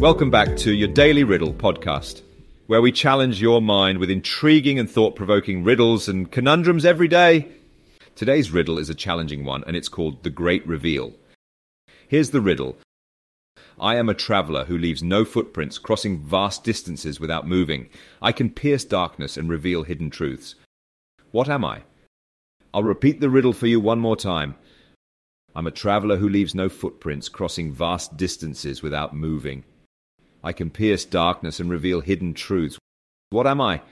Welcome back to your Daily Riddle podcast, where we challenge your mind with intriguing and thought provoking riddles and conundrums every day. Today's riddle is a challenging one, and it's called The Great Reveal. Here's the riddle I am a traveller who leaves no footprints, crossing vast distances without moving. I can pierce darkness and reveal hidden truths. What am I? I'll repeat the riddle for you one more time. I'm a traveller who leaves no footprints, crossing vast distances without moving. I can pierce darkness and reveal hidden truths. What am I?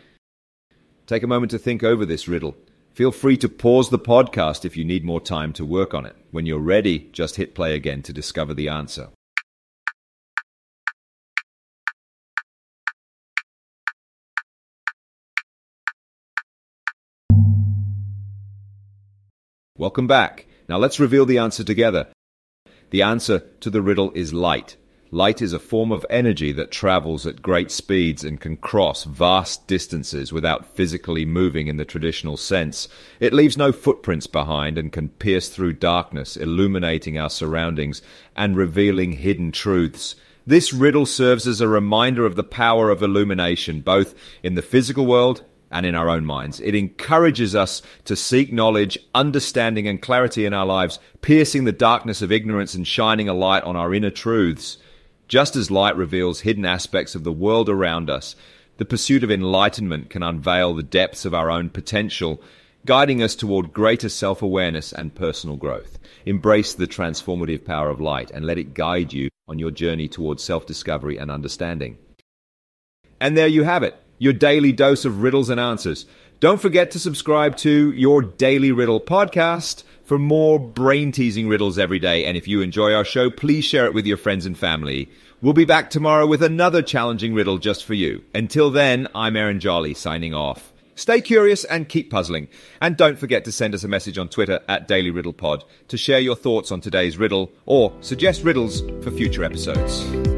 Take a moment to think over this riddle. Feel free to pause the podcast if you need more time to work on it. When you're ready, just hit play again to discover the answer. Welcome back. Now let's reveal the answer together. The answer to the riddle is light. Light is a form of energy that travels at great speeds and can cross vast distances without physically moving in the traditional sense. It leaves no footprints behind and can pierce through darkness, illuminating our surroundings and revealing hidden truths. This riddle serves as a reminder of the power of illumination, both in the physical world and in our own minds. It encourages us to seek knowledge, understanding, and clarity in our lives, piercing the darkness of ignorance and shining a light on our inner truths. Just as light reveals hidden aspects of the world around us, the pursuit of enlightenment can unveil the depths of our own potential, guiding us toward greater self awareness and personal growth. Embrace the transformative power of light and let it guide you on your journey towards self discovery and understanding. And there you have it your daily dose of riddles and answers. Don't forget to subscribe to your Daily Riddle podcast for more brain teasing riddles every day. And if you enjoy our show, please share it with your friends and family. We'll be back tomorrow with another challenging riddle just for you. Until then, I'm Aaron Jolly signing off. Stay curious and keep puzzling. And don't forget to send us a message on Twitter at Daily Riddle Pod to share your thoughts on today's riddle or suggest riddles for future episodes.